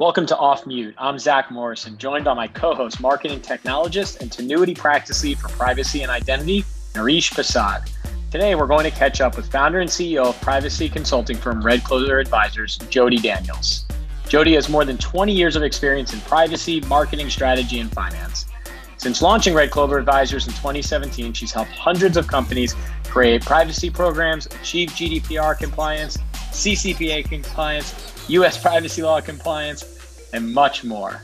Welcome to Off Mute. I'm Zach Morrison, joined by my co host, marketing technologist and Tinuiti practice lead for privacy and identity, Nareesh Prasad. Today, we're going to catch up with founder and CEO of privacy consulting firm Red Clover Advisors, Jody Daniels. Jody has more than 20 years of experience in privacy, marketing strategy, and finance. Since launching Red Clover Advisors in 2017, she's helped hundreds of companies create privacy programs, achieve GDPR compliance, CCPA compliance, US privacy law compliance, and much more.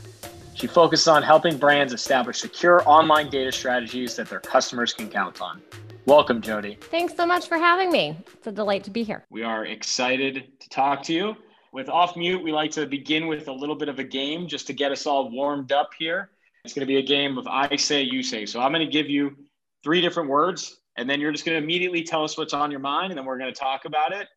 She focuses on helping brands establish secure online data strategies that their customers can count on. Welcome, Jody. Thanks so much for having me. It's a delight to be here. We are excited to talk to you. With Off Mute, we like to begin with a little bit of a game just to get us all warmed up here. It's going to be a game of I say, you say. So I'm going to give you three different words, and then you're just going to immediately tell us what's on your mind, and then we're going to talk about it.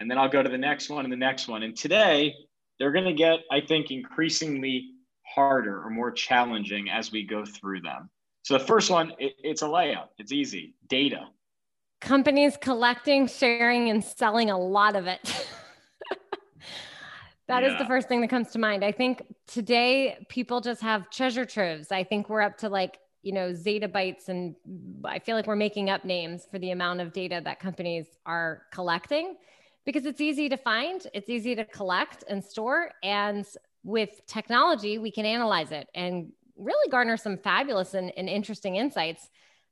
And then I'll go to the next one and the next one. And today, they're going to get, I think, increasingly harder or more challenging as we go through them. So the first one, it, it's a layup. It's easy. Data. Companies collecting, sharing, and selling a lot of it. That yeah. is the first thing that comes to mind. I think today people just have treasure troves. I think we're up to like, you know, zettabytes, and I feel like we're making up names for the amount of data that companies are collecting because it's easy to find, it's easy to collect and store. And with technology, we can analyze it and really garner some fabulous and, and interesting insights.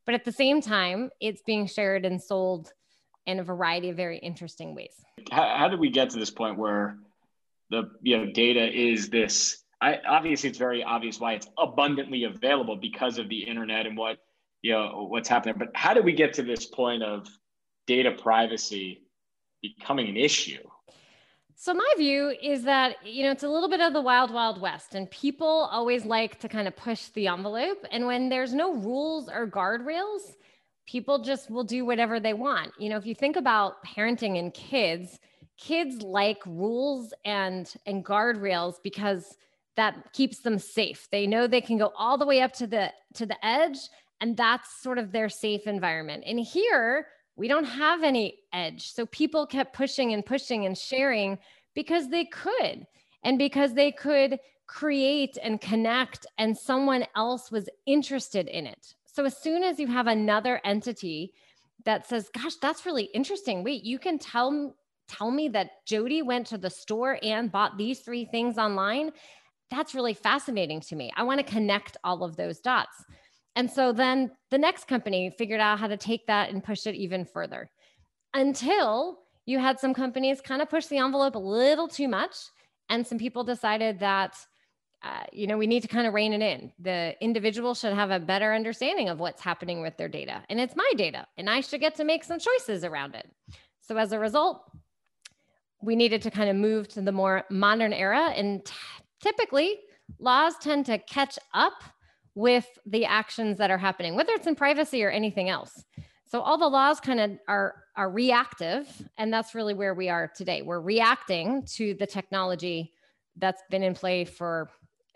But at the same time, it's being shared and sold in a variety of very interesting ways. How, how did we get to this point where the you know data is this I, obviously it's very obvious why it's abundantly available because of the internet and what you know what's happening but how did we get to this point of data privacy becoming an issue so my view is that you know it's a little bit of the wild wild west and people always like to kind of push the envelope and when there's no rules or guardrails people just will do whatever they want you know if you think about parenting and kids kids like rules and and guardrails because that keeps them safe. They know they can go all the way up to the to the edge and that's sort of their safe environment. And here we don't have any edge. So people kept pushing and pushing and sharing because they could and because they could create and connect and someone else was interested in it. So as soon as you have another entity that says, gosh, that's really interesting. Wait, you can tell tell me that Jody went to the store and bought these three things online, that's really fascinating to me. I want to connect all of those dots. And so then the next company figured out how to take that and push it even further until you had some companies kind of push the envelope a little too much. And some people decided that, uh, you know, we need to kind of rein it in. The individual should have a better understanding of what's happening with their data. And it's my data, and I should get to make some choices around it. So as a result, we needed to kind of move to the more modern era. And t- typically, laws tend to catch up with the actions that are happening, whether it's in privacy or anything else. So all the laws kind of are are reactive, and that's really where we are today. We're reacting to the technology that's been in play for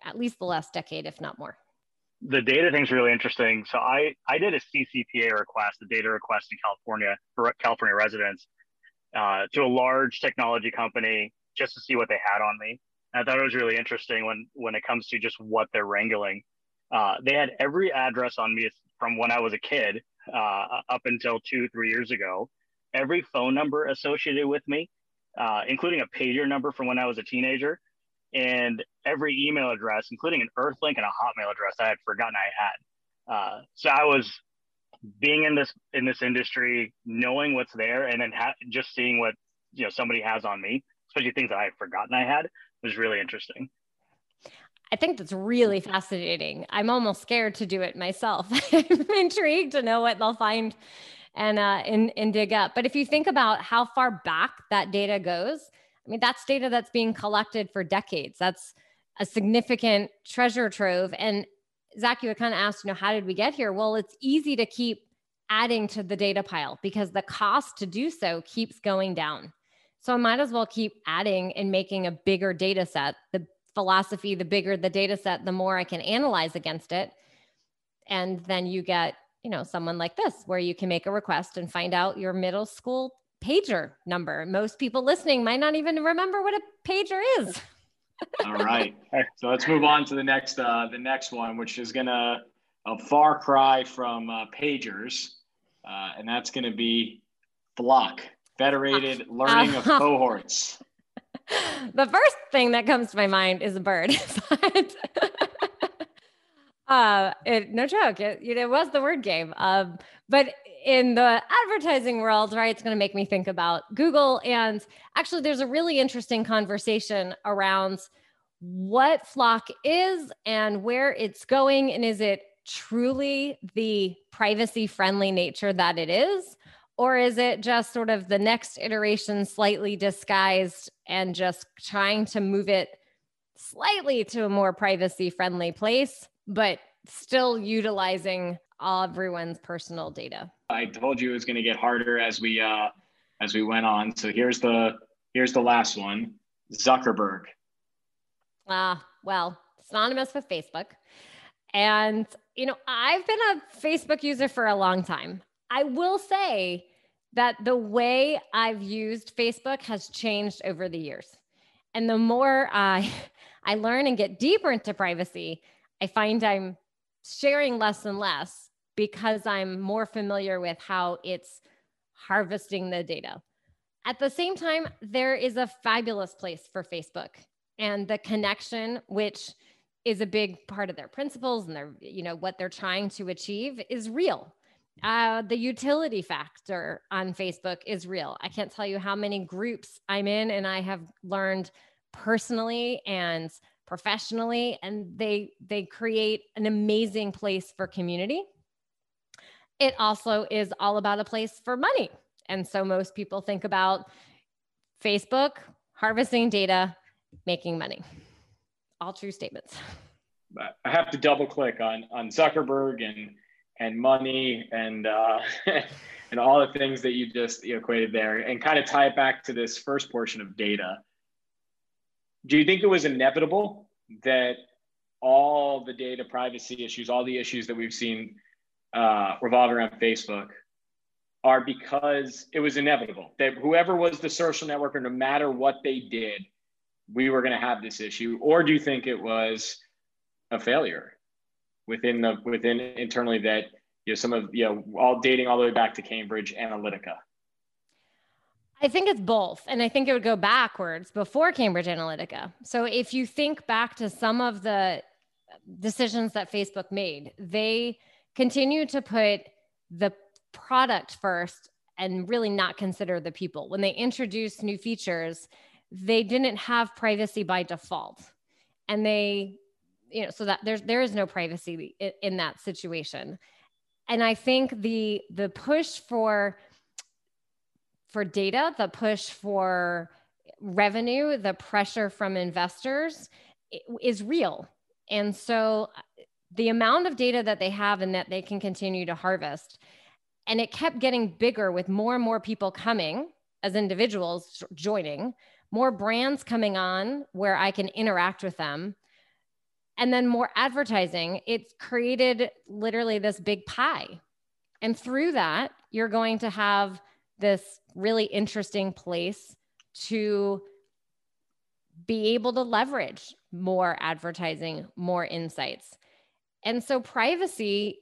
at least the last decade, if not more. The data thing's really interesting. So I I did a CCPA request, a data request in California for California residents, uh, to a large technology company just to see what they had on me. And I thought it was really interesting when when it comes to just what they're wrangling. Uh, they had every address on me from when I was a kid uh, up until two three years ago. Every phone number associated with me, uh, including a pager number from when I was a teenager, and every email address, including an Earthlink and a Hotmail address I had forgotten I had. Uh, so I was being in this in this industry, knowing what's there, and then ha- just seeing what you know somebody has on me, especially things that I had forgotten I had, was really interesting. I think that's really fascinating. I'm almost scared to do it myself. I'm intrigued to know what they'll find and uh, and and dig up. But if you think about how far back that data goes, I mean that's data that's being collected for decades. That's a significant treasure trove, and Zach, you had kind of asked, you know, how did we get here? Well, it's easy to keep adding to the data pile because the cost to do so keeps going down. So I might as well keep adding and making a bigger data set. The philosophy, the bigger the data set, the more I can analyze against it. And then you get, you know, someone like this where you can make a request and find out your middle school pager number. Most people listening might not even remember what a pager is. All right. So let's move on to the next uh, the next one, which is gonna a far cry from uh, pagers, uh, and that's gonna be FLoC, Federated Learning of Cohorts. the first thing that comes to my mind is a bird. but, uh, it, no joke, it, it was the word game. Um, but in the advertising world, right, it's going to make me think about Google. And actually, there's a really interesting conversation around what FLoC is and where it's going. And is it truly the privacy friendly nature that it is? Or is it just sort of the next iteration, slightly disguised and just trying to move it slightly to a more privacy friendly place, but still utilizing everyone's personal data? I told you it was going to get harder as we uh, as we went on. So here's the here's the last one. Zuckerberg. Ah, uh, well, synonymous with Facebook. And you know, I've been a Facebook user for a long time. I will say that the way I've used Facebook has changed over the years. And the more I I learn and get deeper into privacy, I find I'm sharing less and less because I'm more familiar with how it's harvesting the data. At the same time, there is a fabulous place for Facebook and the connection, which is a big part of their principles and their, you know, what they're trying to achieve is real. Uh, the utility factor on Facebook is real. I can't tell you how many groups I'm in, and I have learned personally and professionally, and they they create an amazing place for community it also is all about a place for money. And so most people think about Facebook harvesting data, making money. All true statements. I have to double click on on Zuckerberg and and money and uh, and all the things that you just equated there, and kind of tie it back to this first portion of data. Do you think it was inevitable that all the data privacy issues, all the issues that we've seen uh, revolve around Facebook are because it was inevitable that whoever was the social networker, no matter what they did, we were going to have this issue? Or do you think it was a failure within the within internally that you know some of you know all dating all the way back to Cambridge Analytica? I think it's both. And I think it would go backwards before Cambridge Analytica. So if you think back to some of the decisions that Facebook made, they continue to put the product first and really not consider the people. When they introduced new features, they didn't have privacy by default. And they, you know, so that there's there is no privacy in, in that situation. And I think the the push for for data, the push for revenue, the pressure from investors is real. And so uh, the amount of data that they have and that they can continue to harvest. And it kept getting bigger with more and more people coming as individuals joining, more brands coming on where I can interact with them, and then more advertising. It's created literally this big pie. And through that, you're going to have this really interesting place to be able to leverage more advertising, more insights. And so privacy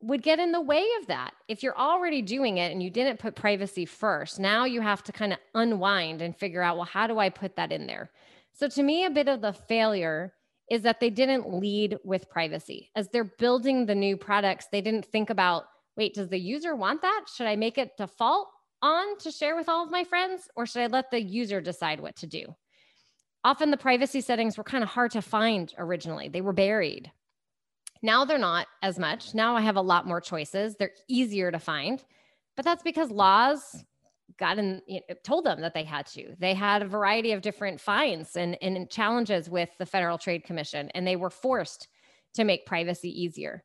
would get in the way of that. If you're already doing it and you didn't put privacy first, now you have to kind of unwind and figure out, well, how do I put that in there? So to me, a bit of the failure is that they didn't lead with privacy. As they're building the new products, they didn't think about, wait, does the user want that? Should I make it default on to share with all of my friends or should I let the user decide what to do? Often the privacy settings were kind of hard to find originally. They were buried, now they're not as much. Now I have a lot more choices. They're easier to find, but that's because laws got in, you know, told them that they had to. They had a variety of different fines and, and challenges with the Federal Trade Commission, and they were forced to make privacy easier.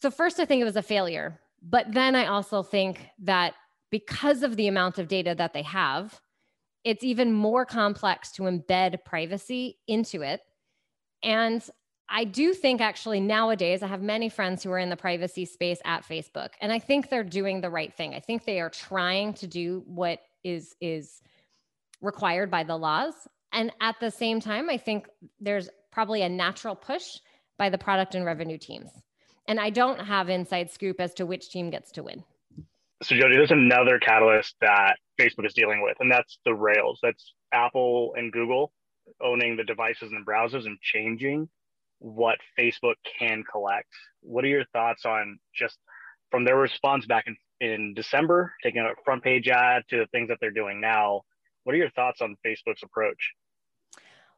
So, first, I think it was a failure. But then I also think that because of the amount of data that they have, it's even more complex to embed privacy into it. And I do think actually nowadays, I have many friends who are in the privacy space at Facebook, and I think they're doing the right thing. I think they are trying to do what is is required by the laws. And at the same time, I think there's probably a natural push by the product and revenue teams. And I don't have inside scoop as to which team gets to win. So, Jody, there's another catalyst that Facebook is dealing with, and that's the Rails. That's Apple and Google owning the devices and browsers and changing what Facebook can collect. What are your thoughts on just from their response back in, in December, taking a front page ad to the things that they're doing now? What are your thoughts on Facebook's approach?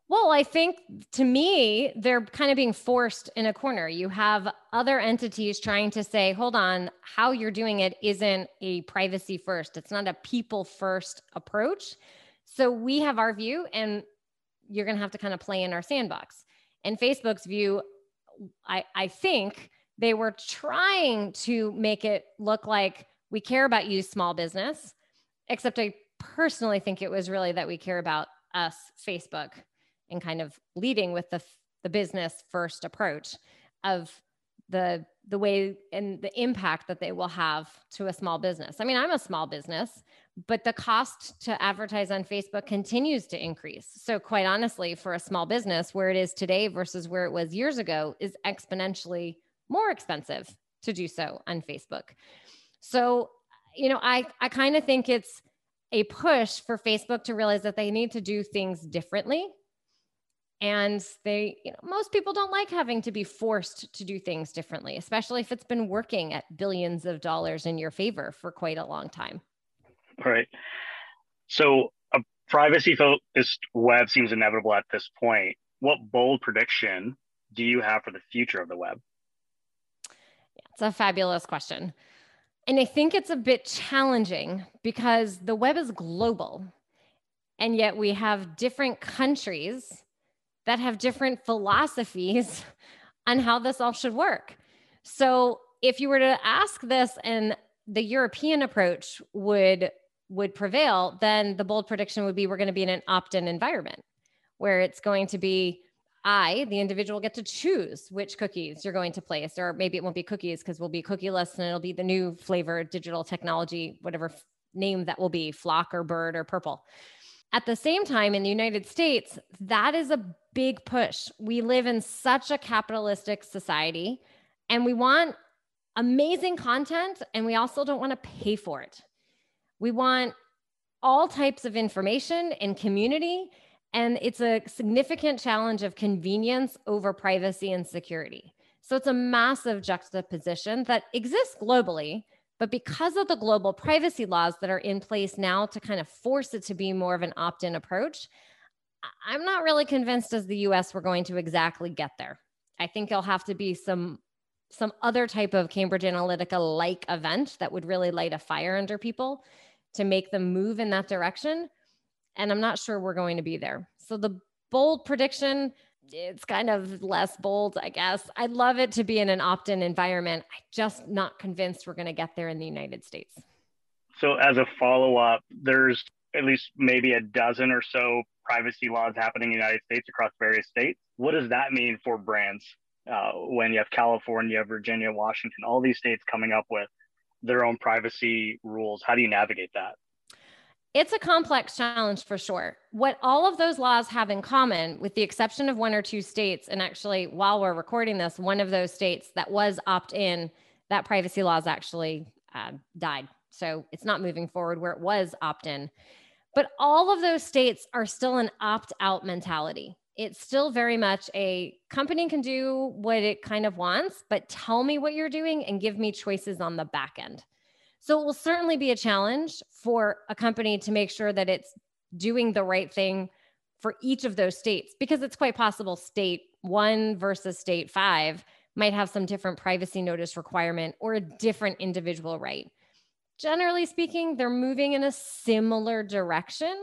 Well, I think to me, they're kind of being forced in a corner. You have other entities trying to say, hold on, how you're doing it isn't a privacy first, it's not a people first approach. So we have our view, and you're going to have to kind of play in our sandbox. And Facebook's view, I, I think they were trying to make it look like we care about you, small business, except I personally think it was really that we care about us, Facebook and kind of leading with the the business first approach of the the way and the impact that they will have to a small business. I mean, I'm a small business, but the cost to advertise on Facebook continues to increase. So quite honestly, for a small business where it is today versus where it was years ago is exponentially more expensive to do so on Facebook. So, you know, I I kind of think it's a push for Facebook to realize that they need to do things differently and they you know most people don't like having to be forced to do things differently especially if it's been working at billions of dollars in your favor for quite a long time right. So a privacy focused web seems inevitable at this point. What bold prediction do you have for the future of the web? Yeah, it's a fabulous question. And i think it's a bit challenging because the web is global and yet we have different countries that have different philosophies on how this all should work. So if you were to ask this and the European approach would would prevail, then the bold prediction would be we're going to be in an opt-in environment where it's going to be I, the individual, get to choose which cookies you're going to place, or maybe it won't be cookies because we'll be cookieless and it'll be the new flavor digital technology, whatever name that will be, flock or bird or purple. At the same time, in the United States, that is a big push. We live in such a capitalistic society and we want amazing content and we also don't want to pay for it. We want all types of information and community. And it's a significant challenge of convenience over privacy and security. So it's a massive juxtaposition that exists globally, but because of the global privacy laws that are in place now to kind of force it to be more of an opt in approach, I'm not really convinced as the US we're going to exactly get there. I think it'll have to be some some other type of Cambridge Analytica like event that would really light a fire under people to make them move in that direction. And I'm not sure we're going to be there. So the bold prediction it's kind of less bold, I guess. I'd love it to be in an opt in environment. I'm just not convinced we're going to get there in the United States. So, as a follow up, there's at least maybe a dozen or so privacy laws happening in the United States across various states. What does that mean for brands uh, when you have California, Virginia, Washington, all these states coming up with their own privacy rules? How do you navigate that? It's a complex challenge for sure. What all of those laws have in common, with the exception of one or two states, and actually, while we're recording this, one of those states that was opt in, that privacy laws actually uh, died. So it's not moving forward where it was opt in. But all of those states are still an opt out mentality. It's still very much a company can do what it kind of wants, but tell me what you're doing and give me choices on the back end. So it will certainly be a challenge for a company to make sure that it's doing the right thing for each of those states because it's quite possible state one versus state five might have some different privacy notice requirement or a different individual right. Generally speaking, they're moving in a similar direction.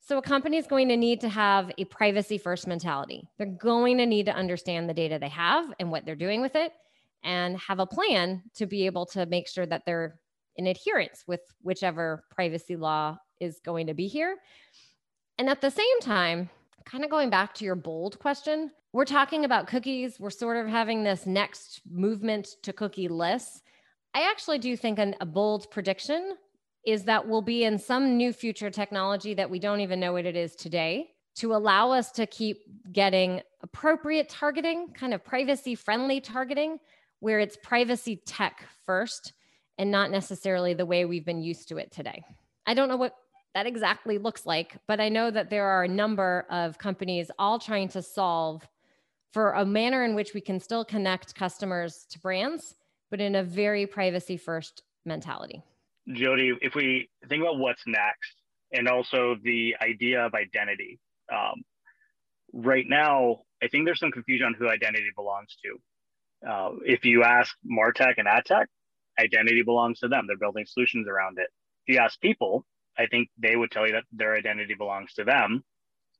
So a company is going to need to have a privacy first mentality. They're going to need to understand the data they have and what they're doing with it and have a plan to be able to make sure that they're in adherence with whichever privacy law is going to be here. And at the same time, kind of going back to your bold question, we're talking about cookies. We're sort of having this next movement to cookieless. I actually do think an, a bold prediction is that we'll be in some new future technology that we don't even know what it is today to allow us to keep getting appropriate targeting, kind of privacy friendly targeting, where it's privacy tech first and not necessarily the way we've been used to it today. I don't know what that exactly looks like, but I know that there are a number of companies all trying to solve for a manner in which we can still connect customers to brands, but in a very privacy first mentality. Jody, if we think about what's next and also the idea of identity, um, right now, I think there's some confusion on who identity belongs to. Uh, if you ask Martech and AdTech, identity belongs to them. They're building solutions around it. If you ask people, I think they would tell you that their identity belongs to them.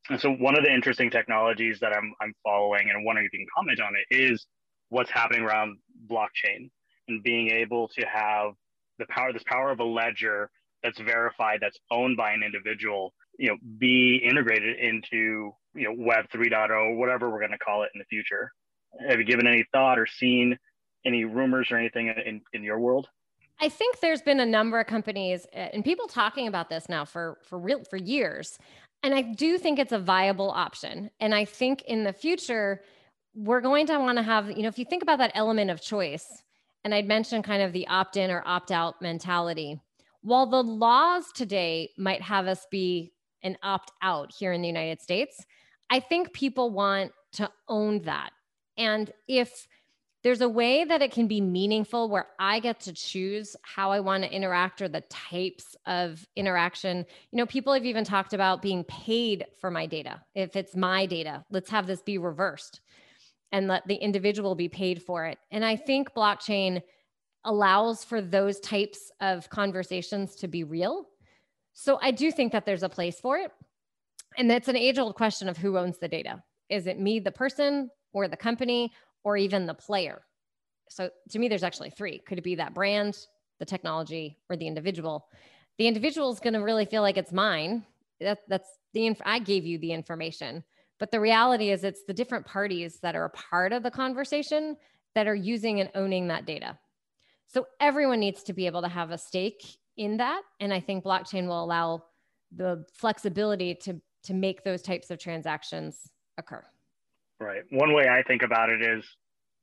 And so one of the interesting technologies that I'm, I'm following and wondering if you can comment on it is what's happening around blockchain and being able to have the power, this power of a ledger that's verified, that's owned by an individual, you know, be integrated into, you know, web 3.0, whatever we're going to call it in the future. Have you given any thought or seen any rumors or anything in, in your world? I think there's been a number of companies uh, and people talking about this now for for real for years. And I do think it's a viable option. And I think in the future, we're going to want to have, you know, if you think about that element of choice, and I'd mentioned kind of the opt in or opt out mentality, while the laws today might have us be an opt out here in the United States, I think people want to own that. And if there's a way that it can be meaningful where I get to choose how I want to interact or the types of interaction. You know, people have even talked about being paid for my data. If it's my data, let's have this be reversed and let the individual be paid for it. And I think blockchain allows for those types of conversations to be real. So I do think that there's a place for it. And that's an age old question of who owns the data. Is it me, the person, or the company, or even the player. So to me, there's actually three. Could it be that brand, the technology, or the individual? The individual is going to really feel like it's mine. That, that's the inf- I gave you the information. But the reality is, it's the different parties that are a part of the conversation that are using and owning that data. So everyone needs to be able to have a stake in that. And I think blockchain will allow the flexibility to, to make those types of transactions occur. Right. One way I think about it is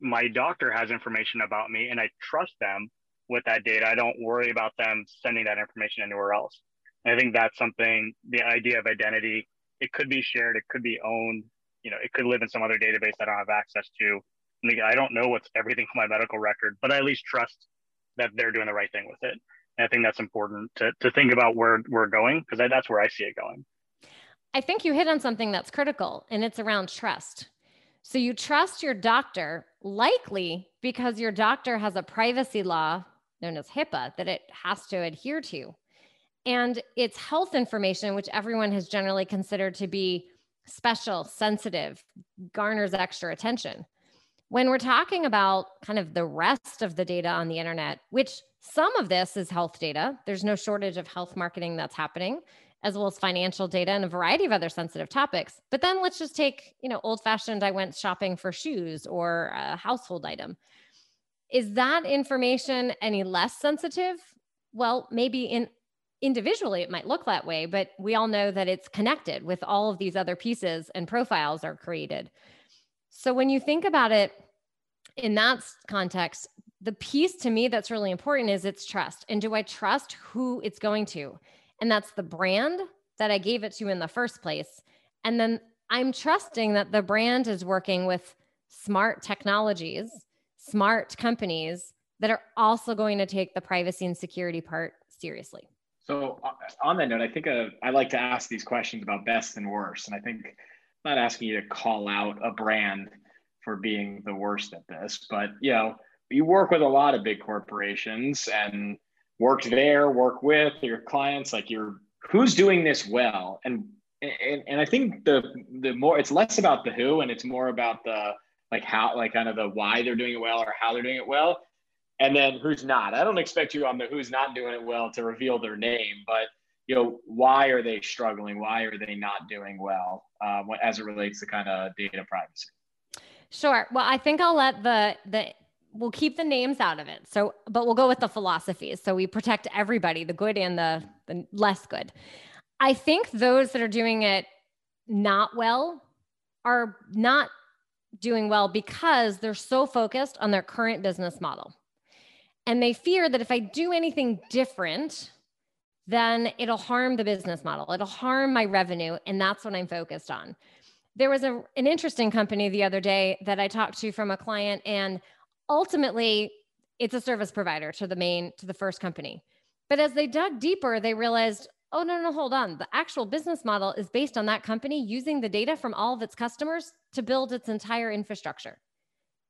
my doctor has information about me and I trust them with that data. I don't worry about them sending that information anywhere else. And I think that's something, the idea of identity, it could be shared, it could be owned, you know, it could live in some other database I don't have access to. And I don't know what's everything from my medical record, but I at least trust that they're doing the right thing with it. And I think that's important to, to think about where we're going because that's where I see it going. I think you hit on something that's critical and it's around trust. So you trust your doctor, likely because your doctor has a privacy law known as HIPAA that it has to adhere to. And it's health information, which everyone has generally considered to be special, sensitive, garners extra attention. When we're talking about kind of the rest of the data on the internet, which some of this is health data, there's no shortage of health marketing that's happening as well as financial data and a variety of other sensitive topics. But then let's just take, you know, old fashioned, I went shopping for shoes or a household item. Is that information any less sensitive? Well, maybe in individually it might look that way, but we all know that it's connected with all of these other pieces and profiles are created. So when you think about it in that context, the piece to me that's really important is its trust. And do I trust who it's going to? And that's the brand that I gave it to in the first place. And then I'm trusting that the brand is working with smart technologies, smart companies that are also going to take the privacy and security part seriously. So, uh, on that note, I think uh, I like to ask these questions about best and worst. And I think I'm not asking you to call out a brand for being the worst at this, but you know, you work with a lot of big corporations and work there, work with your clients, like you're who's doing this well. And and, and I think the the more it's less about the who and it's more about the like how like kind of the why they're doing it well or how they're doing it well. And then who's not. I don't expect you on the who's not doing it well to reveal their name, but you know why are they struggling? Why are they not doing well um, as it relates to kind of data privacy? Sure. Well, I think I'll let the the we'll keep the names out of it. So, but we'll go with the philosophies. So we protect everybody, the good and the, the less good. I think those that are doing it not well are not doing well because they're so focused on their current business model. And they fear that if I do anything different, then it'll harm the business model. It'll harm my revenue. And that's what I'm focused on. There was a, an interesting company the other day that I talked to from a client, and ultimately, it's a service provider to the main, to the first company. But as they dug deeper, they realized, oh, no, no, hold on. The actual business model is based on that company using the data from all of its customers to build its entire infrastructure.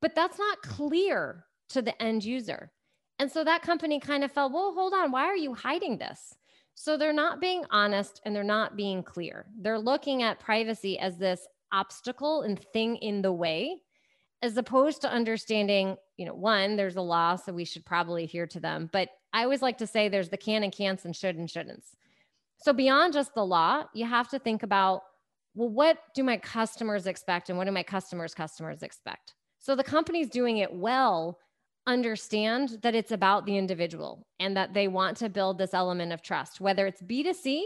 But that's not clear to the end user. And so that company kind of felt, well, hold on, why are you hiding this? So they're not being honest and they're not being clear. They're looking at privacy as this obstacle and thing in the way, as opposed to understanding, you know, one, there's a law, so we should probably adhere to them. But I always like to say there's the can and can'ts and should and shouldn'ts. So beyond just the law, you have to think about, well, what do my customers expect and what do my customers' customers expect? So the company's doing it well understand that it's about the individual and that they want to build this element of trust, whether it's B2C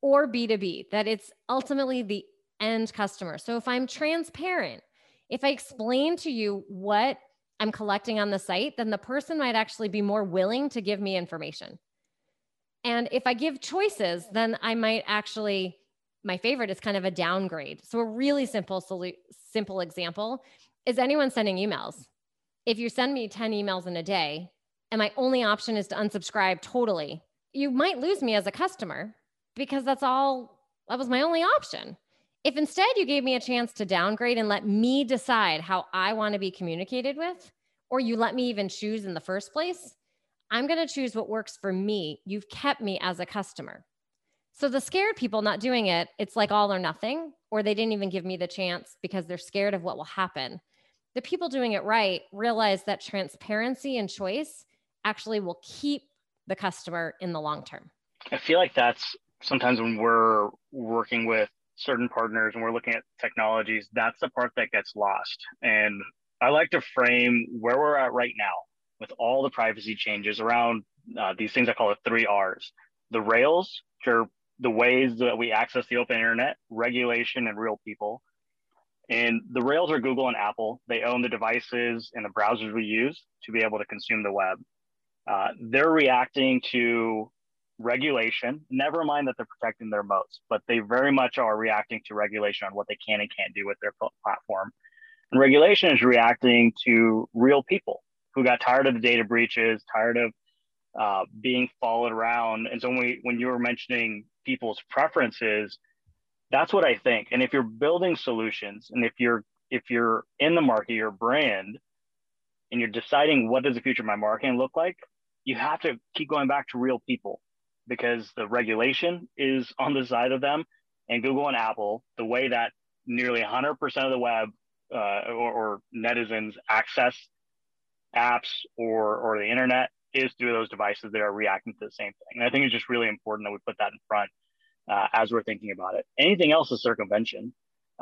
or B2B, that it's ultimately the end customer. So if I'm transparent, if I explain to you what I'm collecting on the site, then the person might actually be more willing to give me information. And if I give choices, then I might actually, my favorite is kind of a downgrade. So a really simple, simple example is anyone sending emails if you send me 10 emails in a day and my only option is to unsubscribe totally, you might lose me as a customer because that's all that was my only option. If instead you gave me a chance to downgrade and let me decide how I want to be communicated with, or you let me even choose in the first place, I'm going to choose what works for me. You've kept me as a customer. So the scared people not doing it, it's like all or nothing, or they didn't even give me the chance because they're scared of what will happen the people doing it right realize that transparency and choice actually will keep the customer in the long term. I feel like that's sometimes when we're working with certain partners and we're looking at technologies, that's the part that gets lost. And I like to frame where we're at right now with all the privacy changes around uh, these things I call it three R's the rails, which are the ways that we access the open internet, regulation, and real people. And the rails are Google and Apple. They own the devices and the browsers we use to be able to consume the web. Uh, they're reacting to regulation. Never mind that they're protecting their moats, but they very much are reacting to regulation on what they can and can't do with their platform. And regulation is reacting to real people who got tired of the data breaches, tired of uh, being followed around. And so when we, when you were mentioning people's preferences, that's what I think. And if you're building solutions and if you're if you're in the market, your brand, and you're deciding what does the future of my marketing look like, you have to keep going back to real people because the regulation is on the side of them. And Google and Apple, the way that nearly 100% of the web uh, or, or netizens access apps or, or the internet is through those devices that are reacting to the same thing. And I think it's just really important that we put that in front uh, as we're thinking about it. Anything else is circumvention.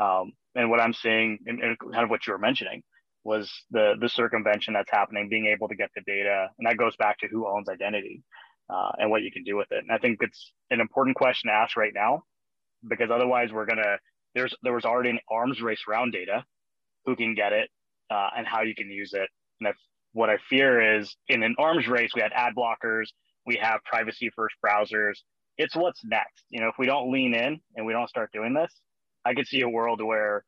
Um, and what I'm seeing, and, kind of what you were mentioning, was the the circumvention that's happening, being able to get the data, and that goes back to who owns identity uh, and what you can do with it. And I think it's an important question to ask right now, because otherwise we're gonna there's there was already an arms race around data, who can get it, uh, and how you can use it. And if what I fear is in an arms race, we had ad blockers, we have privacy first browsers, it's what's next. You know, if we don't lean in and we don't start doing this, I could see a world where,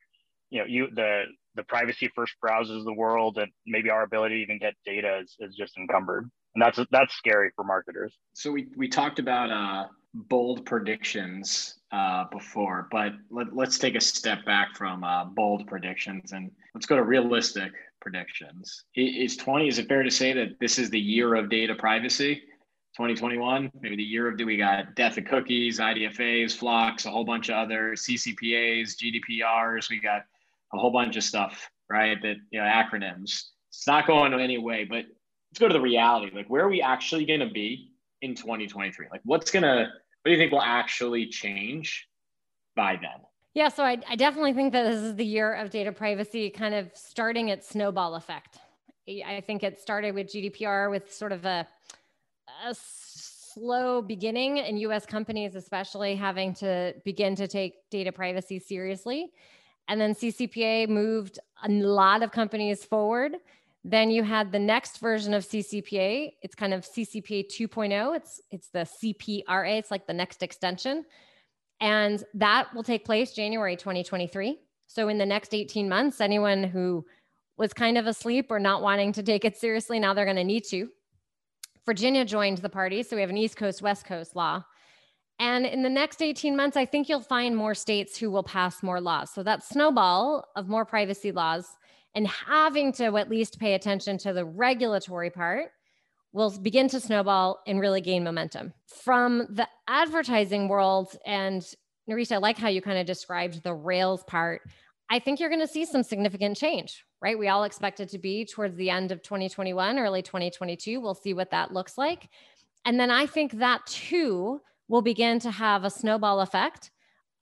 you know, you the the privacy first browsers the world and maybe our ability to even get data is, is just encumbered. And that's that's scary for marketers. So we we talked about uh, bold predictions uh, before, but let, us take a step back from uh, bold predictions and let's go to realistic predictions. Is 20, is it fair to say that this is the year of data privacy? 2021, maybe the year of do we got death of cookies, IDFAs, FLoCs, a whole bunch of other CCPAs, GDPRs. We got a whole bunch of stuff, right? That you know acronyms. It's not going any way, but let's go to the reality. Like, where are we actually going to be in 2023? Like, what's gonna? What do you think will actually change by then? Yeah, so I, I definitely think that this is the year of data privacy, kind of starting its snowball effect. I think it started with GDPR with sort of a a slow beginning in US companies especially having to begin to take data privacy seriously. And then CCPA moved a lot of companies forward. Then you had the next version of CCPA. It's kind of CCPA 2.0. It's it's the CPRA. It's like the next extension. And that will take place January 2023. So in the next 18 months, anyone who was kind of asleep or not wanting to take it seriously, now they're going to need to. Virginia joined the party. So we have an East Coast, West Coast law. And in the next 18 months, I think you'll find more states who will pass more laws. So that snowball of more privacy laws and having to at least pay attention to the regulatory part will begin to snowball and really gain momentum. From the advertising world, and Nareesh, I like how you kind of described the Rails part. I think you're going to see some significant change, right? We all expect it to be towards the end of 2021, early 2022. We'll see what that looks like. And then I think that too will begin to have a snowball effect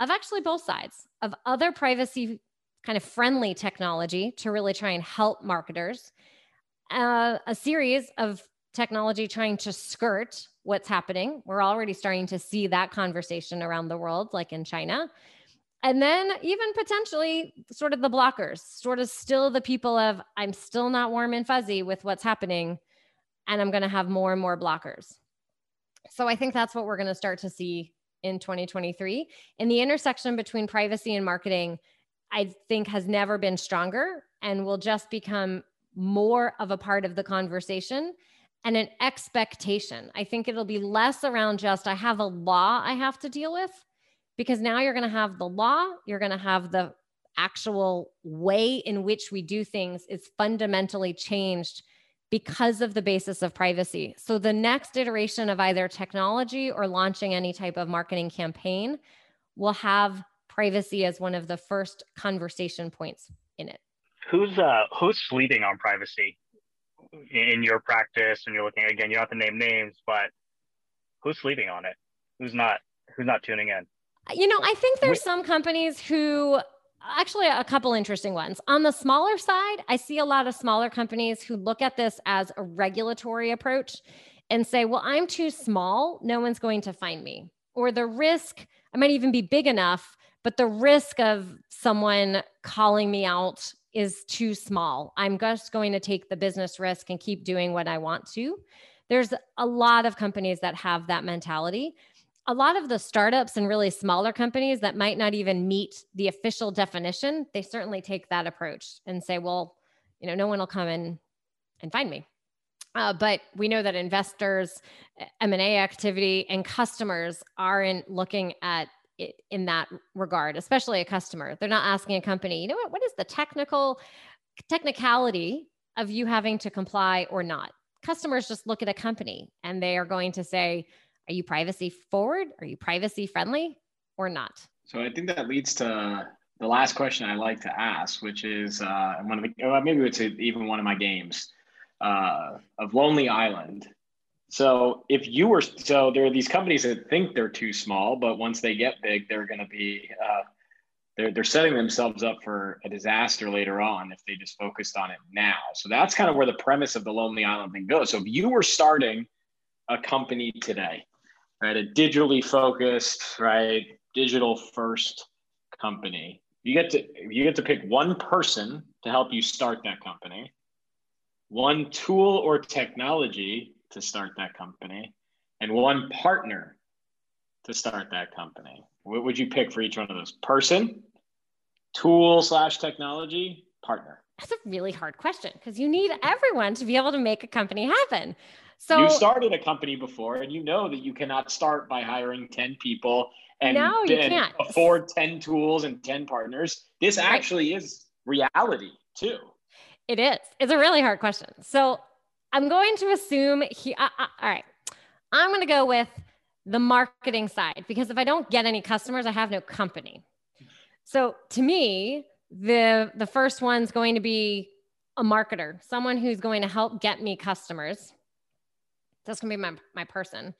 of actually both sides of other privacy kind of friendly technology to really try and help marketers, uh, a series of technology trying to skirt what's happening. We're already starting to see that conversation around the world, like in China. And then even potentially sort of the blockers, sort of still the people of, I'm still not warm and fuzzy with what's happening. And I'm going to have more and more blockers. So I think that's what we're going to start to see in 2023. In the intersection between privacy and marketing, I think has never been stronger and will just become more of a part of the conversation and an expectation. I think it'll be less around just, I have a law I have to deal with, because now you're going to have the law, you're going to have the actual way in which we do things is fundamentally changed because of the basis of privacy. So the next iteration of either technology or launching any type of marketing campaign will have privacy as one of the first conversation points in it. Who's uh who's sleeping on privacy in your practice and you're looking again, you don't have to name names, but who's sleeping on it? Who's not who's not tuning in? You know, I think there's some companies who actually a couple interesting ones. On the smaller side, I see a lot of smaller companies who look at this as a regulatory approach and say, well, I'm too small. No one's going to find me. Or the risk, I might even be big enough, but the risk of someone calling me out is too small. I'm just going to take the business risk and keep doing what I want to. There's a lot of companies that have that mentality a lot of the startups and really smaller companies that might not even meet the official definition, they certainly take that approach and say, well, you know, no one will come in and find me. Uh, but we know that investors, M&A activity, and customers aren't looking at it in that regard, especially a customer. They're not asking a company, you know what, what is the technical technicality of you having to comply or not? Customers just look at a company and they are going to say, are you privacy forward? Are you privacy friendly or not? So I think that leads to the last question I like to ask, which is uh, one of the maybe it's even one of my games uh, of Lonely Island. So if you were so there are these companies that think they're too small, but once they get big, they're going to be uh, they're they're setting themselves up for a disaster later on if they just focused on it now. So that's kind of where the premise of the Lonely Island thing goes. So if you were starting a company today, right? A digitally focused, right? Digital first company. You get to you get to pick one person to help you start that company, one tool or technology to start that company, and one partner to start that company. What would you pick for each one of those? Person, tool slash technology, partner. That's a really hard question because you need everyone to be able to make a company happen. So you started a company before and you know that you cannot start by hiring 10 people and, no, you and can't. afford 10 tools and 10 partners. This actually is reality too. It is. It's a really hard question. So I'm going to assume he, uh, uh, all right, I'm going to go with the marketing side because if I don't get any customers, I have no company. So to me, the the first one's going to be a marketer, someone who's going to help get me customers. That's going to be my, my person.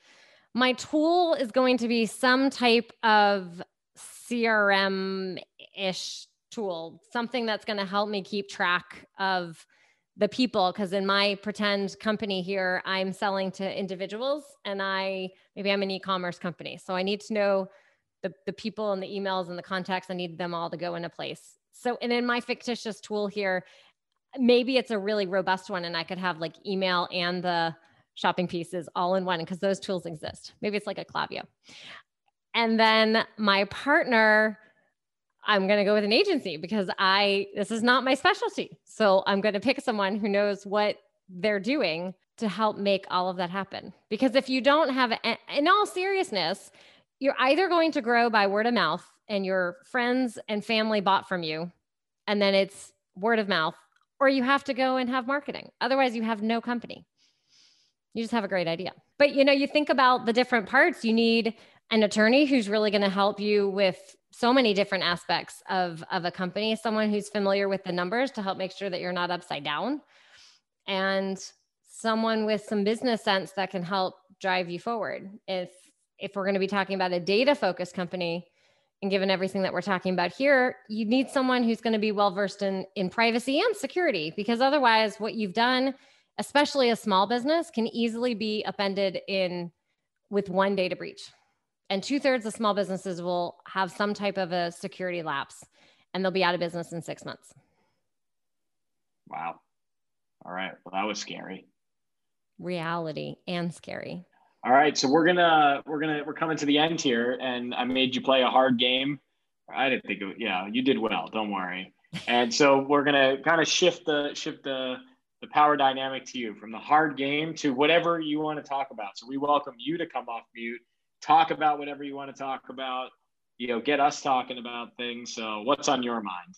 My tool is going to be some type of CRM ish tool, something that's going to help me keep track of the people because in my pretend company here i'm selling to individuals and i maybe i'm an e-commerce company. So i need to know the, the people and the emails and the contacts. I need them all to go into place. So and in my fictitious tool here maybe it's a really robust one and i could have like email and the shopping pieces all in one because those tools exist maybe it's like a Klaviyo and then my partner I'm going to go with an agency because I this is not my specialty. So I'm going to pick someone who knows what they're doing to help make all of that happen. Because if you don't have in all seriousness, you're either going to grow by word of mouth and your friends and family bought from you and then it's word of mouth or you have to go and have marketing. Otherwise you have no company. You just have a great idea. But you know, you think about the different parts, you need an attorney who's really going to help you with so many different aspects of of a company someone who's familiar with the numbers to help make sure that you're not upside down and someone with some business sense that can help drive you forward if if we're going to be talking about a data focused company and given everything that we're talking about here you need someone who's going to be well versed in in privacy and security because otherwise what you've done especially a small business can easily be upended in with one data breach and two thirds of small businesses will have some type of a security lapse and they'll be out of business in six months. Wow. All right. Well, that was scary. Reality and scary. All right. So we're gonna we're gonna we're coming to the end here, and I made you play a hard game. I didn't think it. Yeah, you did well. Don't worry. And so we're gonna kind of shift the shift the the power dynamic to you from the hard game to whatever you want to talk about. So we welcome you to come off mute talk about whatever you want to talk about, you know, get us talking about things. So what's on your mind?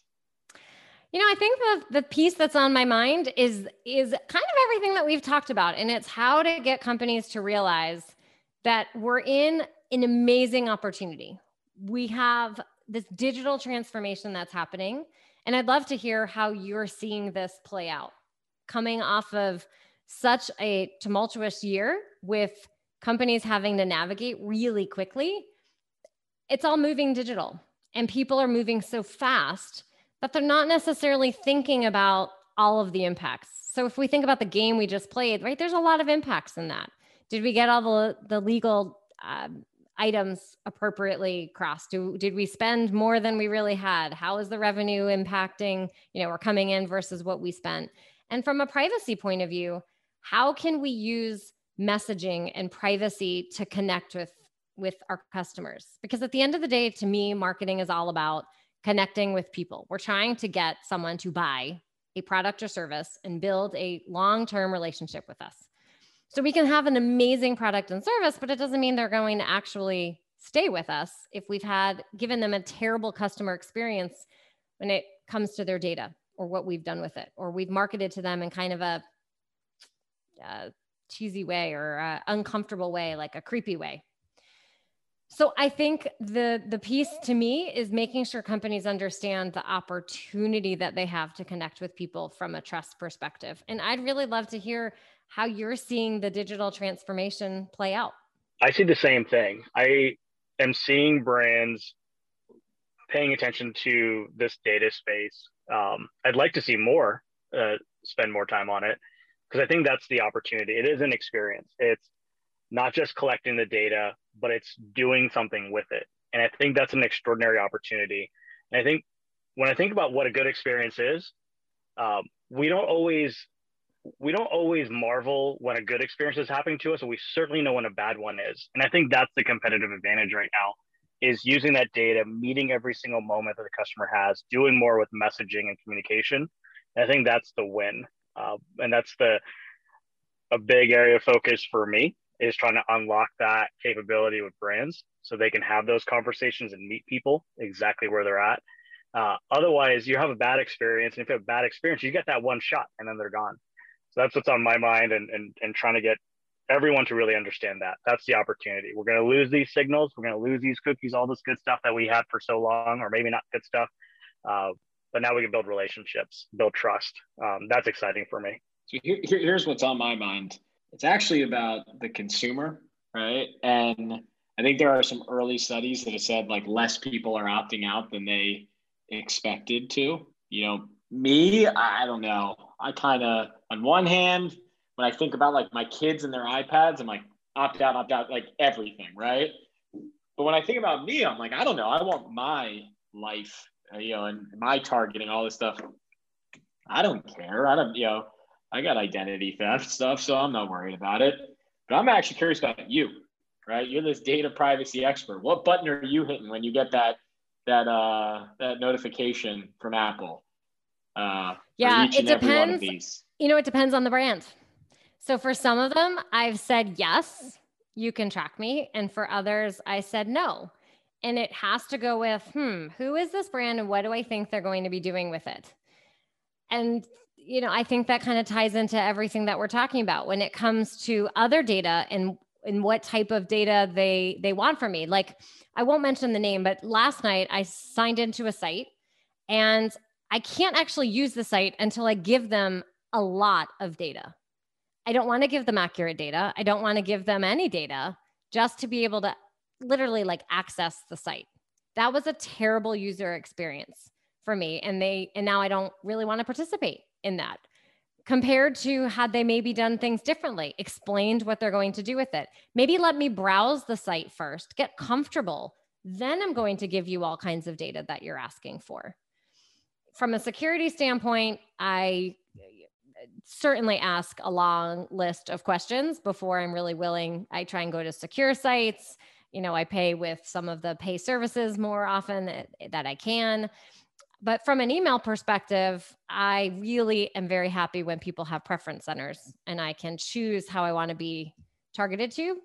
You know, I think the the piece that's on my mind is is kind of everything that we've talked about and it's how to get companies to realize that we're in an amazing opportunity. We have this digital transformation that's happening and I'd love to hear how you're seeing this play out. Coming off of such a tumultuous year with companies having to navigate really quickly, it's all moving digital. And people are moving so fast that they're not necessarily thinking about all of the impacts. So if we think about the game we just played, right, there's a lot of impacts in that. Did we get all the, the legal uh, items appropriately crossed? Do, did we spend more than we really had? How is the revenue impacting, you know, we're coming in versus what we spent? And from a privacy point of view, how can we use messaging and privacy to connect with with our customers? Because at the end of the day to me marketing is all about connecting with people. We're trying to get someone to buy a product or service and build a long-term relationship with us. So we can have an amazing product and service but it doesn't mean they're going to actually stay with us if we've had given them a terrible customer experience when it comes to their data or what we've done with it or we've marketed to them in kind of a uh, cheesy way or uncomfortable way, like a creepy way. So I think the the piece to me is making sure companies understand the opportunity that they have to connect with people from a trust perspective. And I'd really love to hear how you're seeing the digital transformation play out. I see the same thing. I am seeing brands paying attention to this data space. Um, I'd like to see more uh, spend more time on it because I think that's the opportunity. It is an experience. It's not just collecting the data, but it's doing something with it. And I think that's an extraordinary opportunity. And I think when I think about what a good experience is, um, we don't always we don't always marvel when a good experience is happening to us, and we certainly know when a bad one is. And I think that's the competitive advantage right now is using that data, meeting every single moment that the customer has, doing more with messaging and communication. And I think that's the win. Uh, and that's the a big area of focus for me is trying to unlock that capability with brands so they can have those conversations and meet people exactly where they're at. Uh, otherwise, you have a bad experience, and if you have a bad experience, you get that one shot and then they're gone. So that's what's on my mind, and and and trying to get everyone to really understand that. That's the opportunity. We're going to lose these signals. We're going to lose these cookies, all this good stuff that we had for so long, or maybe not good stuff. Uh, but now we can build relationships, build trust. Um, that's exciting for me. So here, here's what's on my mind. It's actually about the consumer, right? And I think there are some early studies that have said like less people are opting out than they expected to. You know, me, I don't know. I kind of, on one hand, when I think about like my kids and their iPads, I'm like, opt out, opt out, like everything, right? But when I think about me, I'm like, I don't know. I want my life, uh, you know, and my targeting, all this stuff. I don't care. I don't, you know, I got identity theft stuff, so I'm not worried about it. But I'm actually curious about you, right? You're this data privacy expert. What button are you hitting when you get that that uh that notification from Apple? Uh, yeah, it depends. You know, it depends on the brand. So for some of them, I've said yes, you can track me, and for others, I said no. And it has to go with, hmm, who is this brand and what do I think they're going to be doing with it? And you know, I think that kind of ties into everything that we're talking about when it comes to other data and and what type of data they they want from me. Like I won't mention the name, but last night I signed into a site and I can't actually use the site until I give them a lot of data. I don't want to give them accurate data. I don't want to give them any data just to be able to literally like access the site. That was a terrible user experience for me and they and now I don't really want to participate in that compared to had they maybe done things differently, explained what they're going to do with it. Maybe let me browse the site first, get comfortable. Then I'm going to give you all kinds of data that you're asking for. From a security standpoint, I certainly ask a long list of questions before I'm really willing. I try and go to secure sites. You know, I pay with some of the pay services more often that, that I can. But from an email perspective, I really am very happy when people have preference centers and I can choose how I want to be targeted to.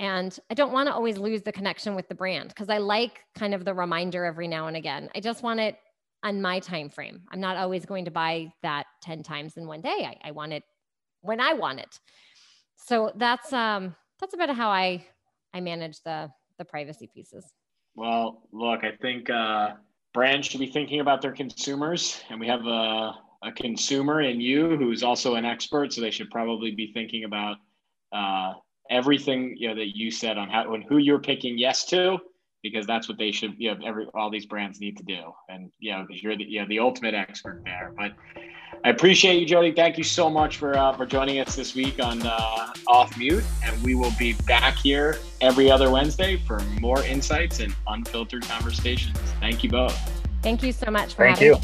And I don't want to always lose the connection with the brand because I like kind of the reminder every now and again. I just want it on my time frame. I'm not always going to buy that 10 times in one day. I, I want it when I want it. So that's um that's a bit of how I I manage the the privacy pieces. Well, look, I think uh brands should be thinking about their consumers, and we have a, a consumer in you who's also an expert, so they should probably be thinking about uh, everything you know that you said on how and who you're picking yes to, because that's what they should you know every all these brands need to do, and you know because you're the you know the ultimate expert there. But I appreciate you, Jody. Thank you so much for uh, for joining us this week on uh, Off Mute, and we will be back here every other Wednesday for more insights and unfiltered conversations. Thank you both. Thank you so much for Thank you. Me.